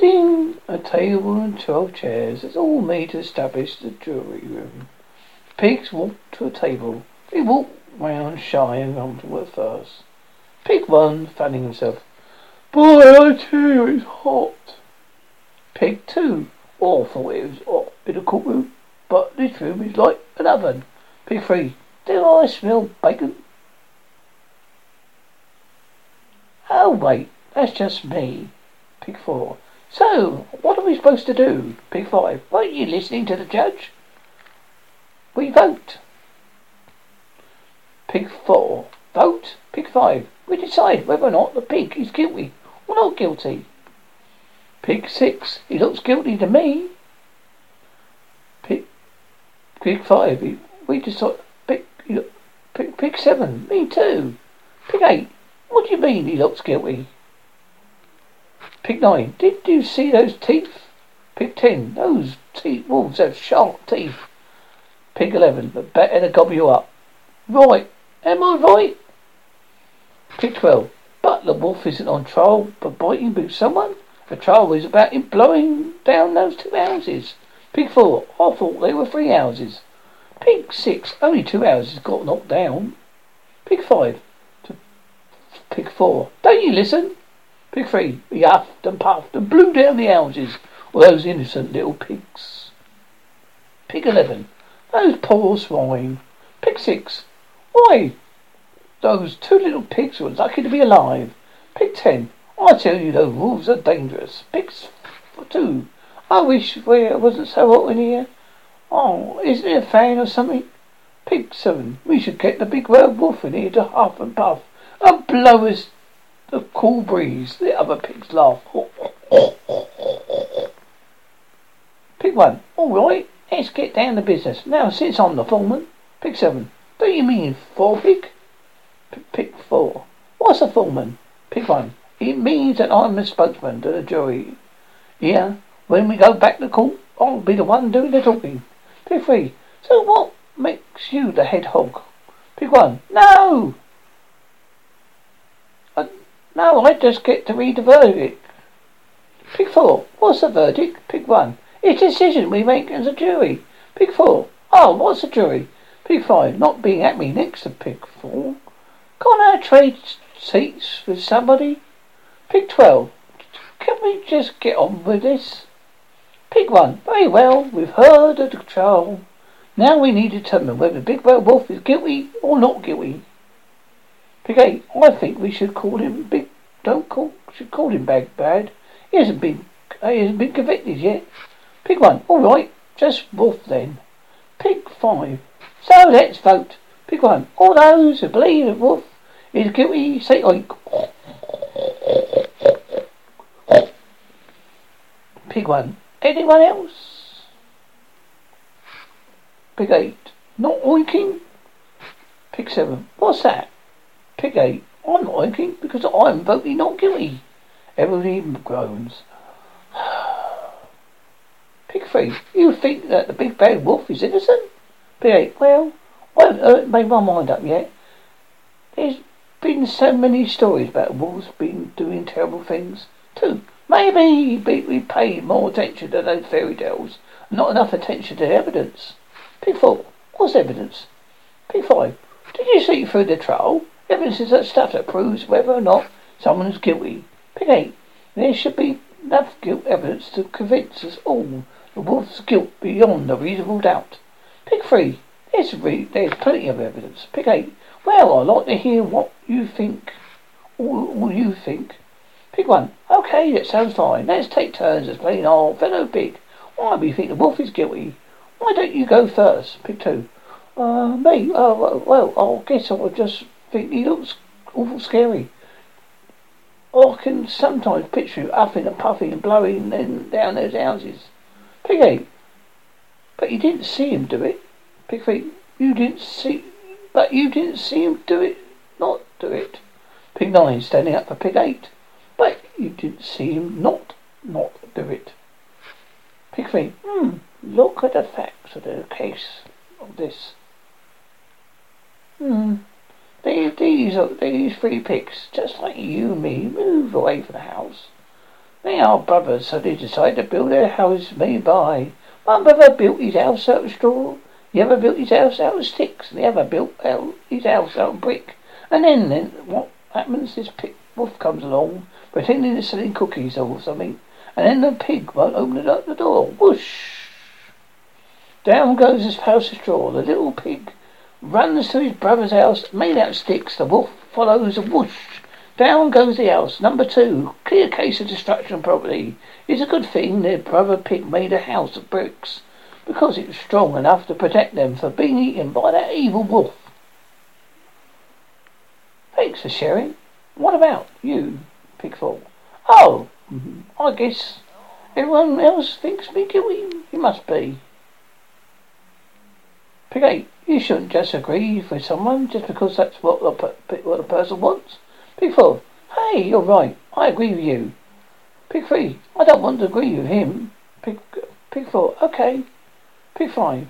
Sitting a table and twelve chairs. It's all made to establish the jury room. Pigs walk to a table. They walk round shy and comfortable at first. Pig one, fanning himself. Boy, I tell you, it's hot. Pig two. Oh, I thought it was hot in the courtroom, but this room is like an oven. Pig three. Do I smell bacon? Oh, wait, that's just me. Pig four. So, what are we supposed to do? Pig five. Weren't you listening to the judge? We vote. Pig four. Vote. Pig five. We decide whether or not the pig is guilty or not guilty. Pig six. He looks guilty to me. Pig. Pig five. We, we decide. Pig, pig. Pig seven. Me too. Pig eight. What do you mean he looks guilty? Pig nine. Did you see those teeth? Pig ten. Those teeth wolves have sharp teeth. Pig eleven. But better to gobble you up. Right. Am I right? Pig twelve. But the wolf isn't on trial for biting with someone. The trial is about him blowing down those two houses. Pig four. I thought they were three houses. Pig six. Only two houses got knocked down. Pig five. To pig four. Don't you listen? Pig three, he huffed and puffed and blew down the houses of those innocent little pigs. Pig eleven, those poor swine. Pig six, why, those two little pigs were lucky to be alive. Pig ten, I tell you those wolves are dangerous. Pig two, I wish it wasn't so hot in here. Oh, isn't it a fan or something? Pig seven, we should get the big red wolf in here to huff and puff and blow us the cool breeze. The other pigs laugh. Pig one. All right. Let's get down to business. Now, since I'm the foreman. Pig seven. Do you mean four pig? Pig four. What's a foreman? Pig one. It means that I'm the spokesman to the jury. Yeah. When we go back to court, I'll be the one doing the talking. Pig three. So what makes you the head hog? Pig one. No! No, I just get to read the verdict. Pig four. What's the verdict? Pig one. It's a decision we make as a jury. Pig four. Oh, what's a jury? Pig five. Not being at me next to pig four. Can't I trade seats with somebody? Pig twelve. Can we just get on with this? Pig one. Very well. We've heard of the trial. Now we need to determine whether Big Red Wolf is guilty or not guilty. Eight. I think we should call him Big. Don't call. Should call him Bag Bad. He hasn't been. Uh, he hasn't been convicted yet. Pig one. All right. Just Wolf then. Pig five. So let's vote. Pig one. All those who believe that Wolf is guilty, say oink. Pig one. Anyone else? Pig eight. Not oinking. Pig seven. What's that? Pig eight. I'm not oinking because I'm voting not guilty. Everybody groans. Pig three. You think that the big bad wolf is innocent? Pig eight. Well, I haven't made my mind up yet. There's been so many stories about wolves being doing terrible things too. Maybe we pay more attention to those fairy tales, not enough attention to evidence. Pig four. What's evidence? Pig five. Did you see through the trial? Evidence is that stuff that proves whether or not someone is guilty. Pig eight. There should be enough guilt evidence to convince us all the wolf's guilt beyond a reasonable doubt. Pig three. There's, re- there's plenty of evidence. Pig eight. Well, I'd like to hear what you think. All, you think. Pig one. Okay, that sounds fine. Let's take turns as playing our fellow pig. Why do you think the wolf is guilty? Why don't you go first? Pig two. Uh, me? Oh, well, I guess I'll just he looks awful scary. I can sometimes picture him huffing and puffing and blowing down those houses. Pig eight. But you didn't see him do it. Pig three. You didn't see, but you didn't see him do it. Not do it. Pig nine standing up for pig eight. But you didn't see him not not do it. Pig three. Hmm. Look at the facts of the case of this. Hmm. These, these, these three pigs, just like you and me, move away from the house. They are brothers, so they decided to build their house nearby. One brother built his house out of straw, the other built his house out of sticks, and the other built his house out of brick. And then, then what happens? This pig wolf comes along, pretending to selling cookies or something, and then the pig won't open up the door. Whoosh! Down goes his house of straw. The little pig runs to his brother's house, made out of sticks. The wolf follows a whoosh. Down goes the house. Number two, clear case of destruction of property. It's a good thing their brother pig made a house of bricks, because it was strong enough to protect them from being eaten by that evil wolf. Thanks for sharing. What about you, Pigfall? Oh, I guess everyone else thinks me guilty. You must be. Pig 8, you shouldn't just agree with someone just because that's what the, what the person wants. Pig 4, hey, you're right. I agree with you. Pig 3, I don't want to agree with him. Pig 4, okay. Pig 5,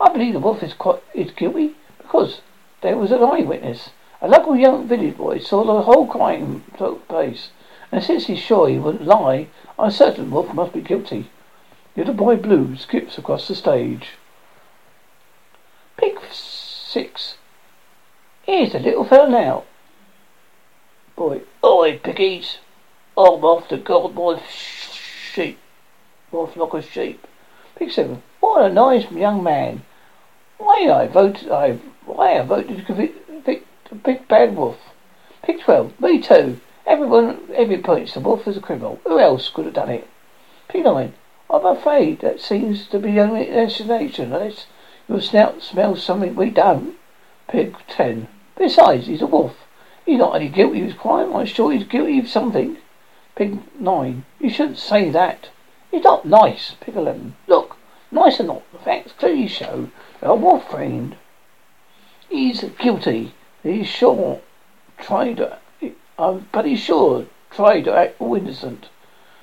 I believe the wolf is quite is guilty because there was an eyewitness. A local young village boy saw the whole crime took place, and since he's sure he wouldn't lie, I'm certain Wolf must be guilty. The Little boy Blue skips across the stage. Six. Here's a little fellow now. Boy, oi, piggies! I'm off to guard my sheep, my flock of sheep. Pig seven. What a nice young man. Why I voted? I why I voted to convict big bad wolf. Pig 12. Me too. Everyone, every points the wolf as a criminal. Who else could have done it? Pig 9. I'm afraid that seems to be the only explanation unless your snout smells something we don't. Pig 10. Besides, he's a wolf. He's not only guilty of his crime, I'm sure he's guilty of something. Pig 9. You shouldn't say that. He's not nice. Pig 11. Look, nice or not, the facts clearly show a wolf friend. He's guilty. He's sure tried to, um, but he's sure tried to act all innocent.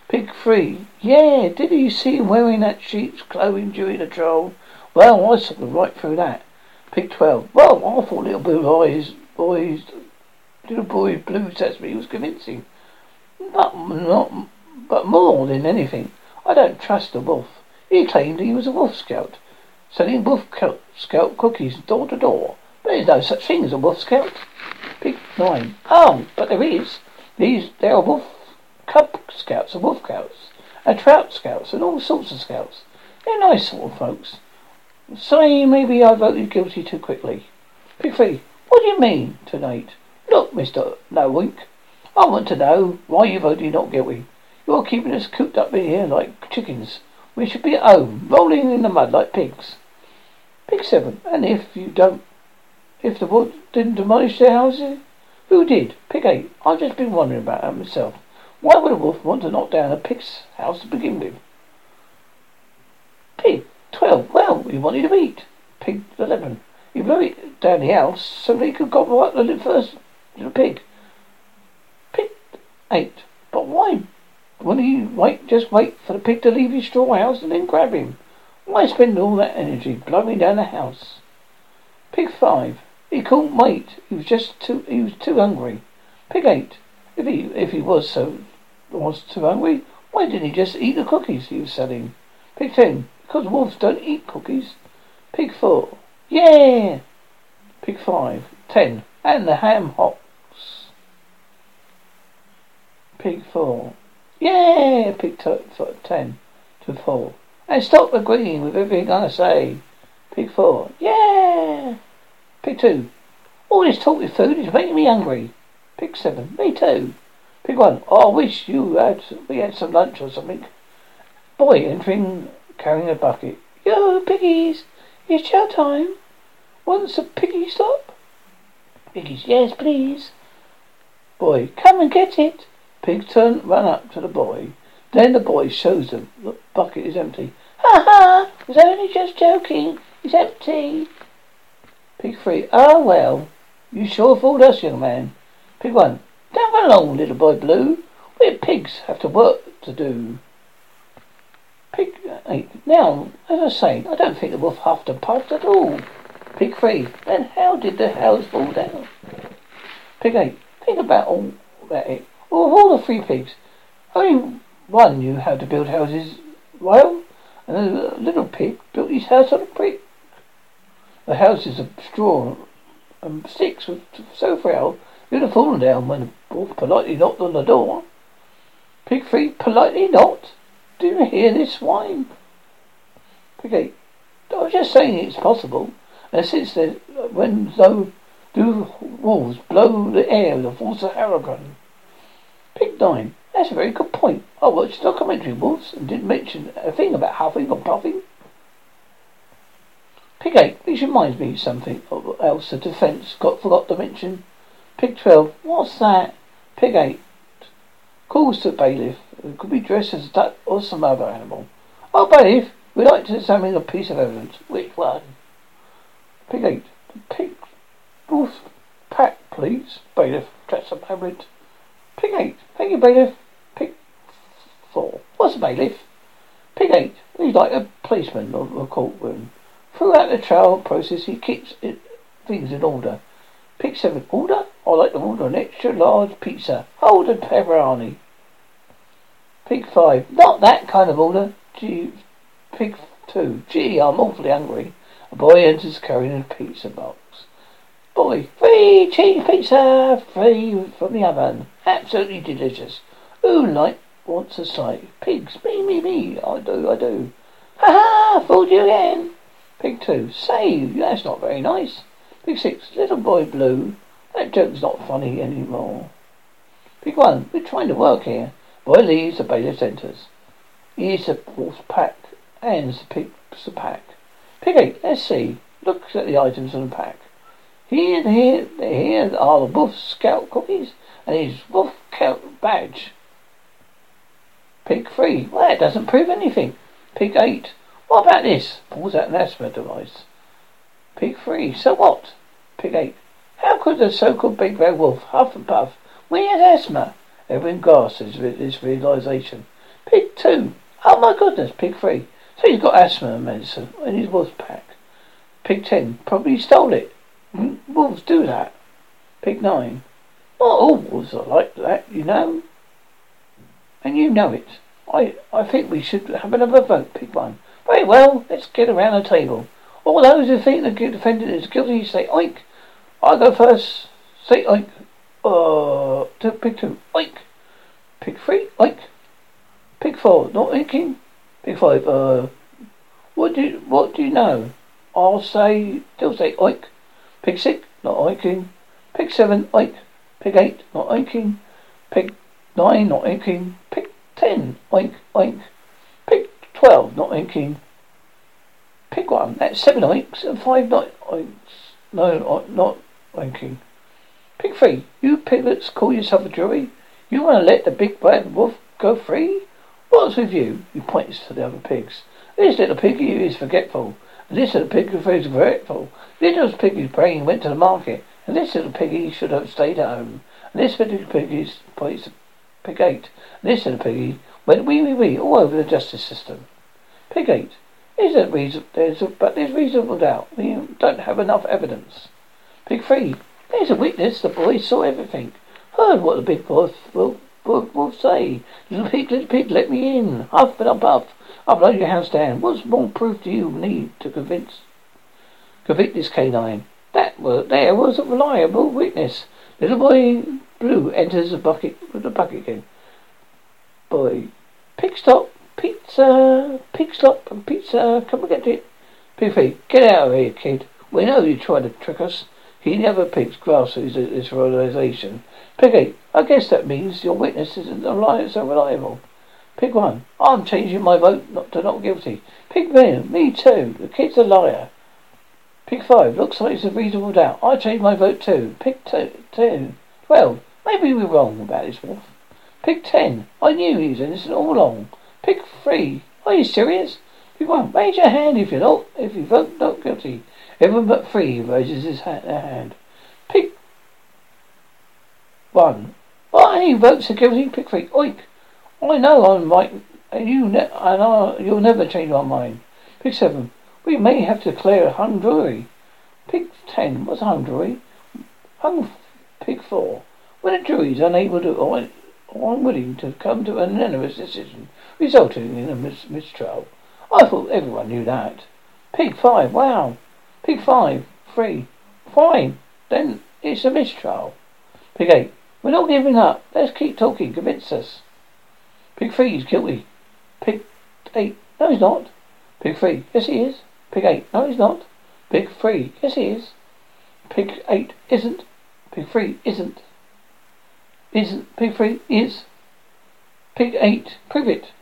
Pig three. Yeah, did you see him wearing that sheep's clothing during the trial? Well, I saw right through that. Pig twelve. Well, I thought little blue eyes, boys, little boy blue sesame was convincing, but not, but more than anything, I don't trust the wolf. He claimed he was a wolf scout, selling wolf scout cookies door to door. There is no such thing as a wolf scout. Pig nine. Oh, but there is. These there are wolf cub scouts and wolf scouts and trout scouts and all sorts of scouts. They're nice sort of folks. Sorry, maybe I voted guilty too quickly. Three. What do you mean tonight? Look, Mister No Wink. I want to know why you voted not guilty. You're keeping us cooped up in here like chickens. We should be at home, rolling in the mud like pigs. Pig seven. And if you don't if the wolf didn't demolish their houses? Who did? Pig 8. I've just been wondering about that myself. Why would a wolf want to knock down a pig's house to begin with? Pig 12. Well, he wanted to eat. Pig 11. He blew it down the house so could gobble up the first little pig. Pig 8. But why wouldn't he wait, just wait for the pig to leave his straw house and then grab him? Why spend all that energy blowing down the house? Pig 5. He couldn't wait. He was just too. He was too hungry. Pig eight. If he if he was so was too hungry, why didn't he just eat the cookies he was selling? Pig ten. Because wolves don't eat cookies. Pig four. Yeah. Pig five. Ten. And the ham hocks. Pig four. Yeah. Pig t- ten to four. And stop agreeing with everything I say. Pig four. Yeah. Pig two. All this talk with food is making me hungry. Pig seven. Me too. Pig one. Oh, I wish you had we had some lunch or something. Boy entering carrying a bucket. Yo, piggies, it's chow time. Wants a piggy stop? Piggies, yes, please. Boy, come and get it. Pig turn run up to the boy. Then the boy shows them the bucket is empty. Ha ha! I was only just joking. It's empty. Pig three. Ah, well. You sure fooled us, young man. Pig one. Down along, little boy blue. We pigs have to work to do. Now, as I say, I don't think the wolf huffed and puffed at all. Pig three. Then how did the house fall down? Pig eight. Think about all about it. Well, of all the three pigs, only one knew how to build houses well, and the little pig built his house on a brick. The houses of straw and sticks were so frail you'd have fallen down when the wolf politely knocked on the door. Pig three politely knocked. Do you hear this? Pig eight. I was just saying it's possible. And since then, when though do wolves blow the air with a force of hurricane? Pig nine. That's a very good point. I watched a documentary wolves and didn't mention a thing about huffing or puffing. Pig eight. This reminds me of something else. The defence got forgot to mention. Pig twelve. What's that? Pig eight. Calls to bailiff. It could be dressed as a duck or some other animal. Oh, bailiff, we'd like to examine a piece of evidence. Which one? Pig eight. Pig wolf pack, please. Bailiff, that's a moment. Pig eight. Thank you, bailiff. Pig four. What's a bailiff? Pig eight. He's like a policeman of a courtroom. Throughout the trial process, he keeps it, things in order. Pig seven. Order? I'd like to order an extra large pizza. Hold and pepperoni. Pig five. Not that kind of order. Gee, pig two. Gee, I'm awfully hungry. A boy enters carrying a pizza box. Boy, free cheese pizza, free from the oven. Absolutely delicious. Who like wants a sight? Pigs, me, me, me. I do, I do. Ha ha! Fooled you again. Pig two. Say, that's not very nice. Pig six. Little boy blue. That joke's not funny anymore. Pig one. We're trying to work here. Boy leaves, the bailiff enters. He's a wolf pack, and the pig's a pack. Pig eight, let's see. Look at the items in the pack. Here, here, here are the wolf scout cookies and his wolf scout badge. Pig three, well that doesn't prove anything. Pig eight, what about this? Pulls out an asthma device. Pig three, so what? Pig eight, how could the so-called big red wolf huff and puff when he has asthma? Everyone grasps this realization. Pig two. Oh my goodness, pig three. So he's got asthma medicine in his wolf pack. Pig ten. Probably stole it. Hmm? Wolves do that. Pig nine. Not all wolves are like that, you know. And you know it. I, I think we should have another vote, Pig one. Very well, let's get around the table. All those who think the defendant is guilty say oink. I go first. Say oink. Uh, pig two, oink. Pick three, oink. Pick four, not oinking. Pick five, uh, what do you, what do you know? I'll say, still say oink. Pick six, not oinking. Pick seven, oink. Pick eight, not oinking. Pick nine, not oinking. Pick ten, oink, oink. Pick twelve, not oinking. Pick one, that's seven oinks and five not oinks. No, not oinking. Pig three, you piglets call yourself a jury? You want to let the big bad wolf go free? What's with you? He points to the other pigs. This little piggy is forgetful. And this little piggy is forgetful. This little piggy's brain went to the market. And this little piggy should have stayed at home. And this little piggy's points pig eight. And this little piggy went wee wee wee all over the justice system. Pig eight. Is a reason there's a, but there's reasonable doubt. We don't have enough evidence. Pig three. There's a witness. The boy saw everything. Heard what the big boss will, will, will say. Little pig, little pig, let me in. Huff and a puff. I'll blow your house down. What more proof do you need to convince convict this canine? That was there was a reliable witness. Little boy blue enters the bucket with the bucket again. Boy, pig stop, pizza, pig stop, and pizza. Come and get it. Pig get out of here, kid. We know you tried to trick us. He never picks grasses at this realization. Pig eight, I guess that means your witness isn't so reliable. Pig one, I'm changing my vote not to not guilty. Pig man, me too. The kid's a liar. Pig five, looks like it's a reasonable doubt. I change my vote too. Pig two, two. Twelve, maybe we're wrong about this wolf. Pig ten, I knew he was innocent all along. Pig three, are you serious? Pig one, raise your hand if you're not, if you vote not guilty. Everyone but three raises his hand. Pick one. What? Any votes guilty? Pick three. Oink. I know I'm right, and you ne- I, you'll never change my mind. Pick seven. We may have to declare a hung jury. Pick ten. What's hung jury? Hung. Pick four. When a jury is unable to I'm willing to come to an unanimous decision, resulting in a mis- mistrial. I thought everyone knew that. Pick five, wow. Pig five, three. Fine. Then it's a mistrial. Pig eight, we're not giving up. Let's keep talking. Convince us. Pig three he's guilty. Pig eight, no he's not. Pig three, yes he is. Pig eight, no he's not. Pig three, yes he is. Pig eight isn't. Pig three isn't. Isn't. Pig three is. Pig eight, prove it.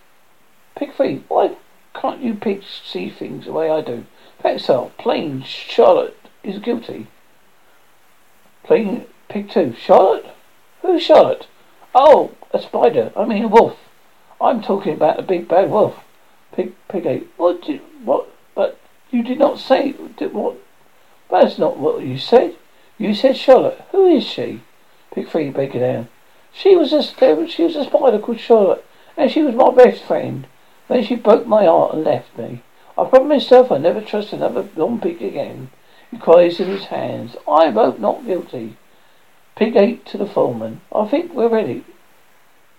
Pig three, why can't you pigs see things the way I do? So, plain Charlotte is guilty. Plain pig two, Charlotte? Who's Charlotte? Oh, a spider. I mean a wolf. I'm talking about the big bad wolf. Pig, pig eight. What did, what, but you did not say, did, what, that's not what you said. You said Charlotte. Who is she? Pig three, break it down. She was a, she was a spider called Charlotte, and she was my best friend. Then she broke my heart and left me. I promised myself I'd never trust another long pig again. He cries in his hands. I vote not guilty. Pig eight to the foreman. I think we're ready.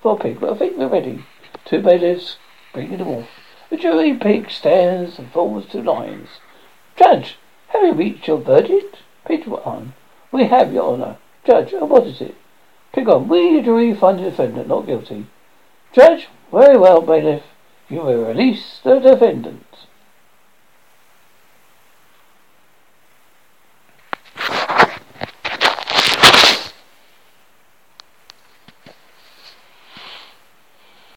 For pig, I think we're ready. Two bailiffs bringing the wolf. The jury pig stands and forms two lines. Judge, have you reached your verdict? Pig one. We have, your honour. Judge, and what is it? Pig on. We, the jury, find the defendant not guilty. Judge, very well, bailiff. You may release the defendant.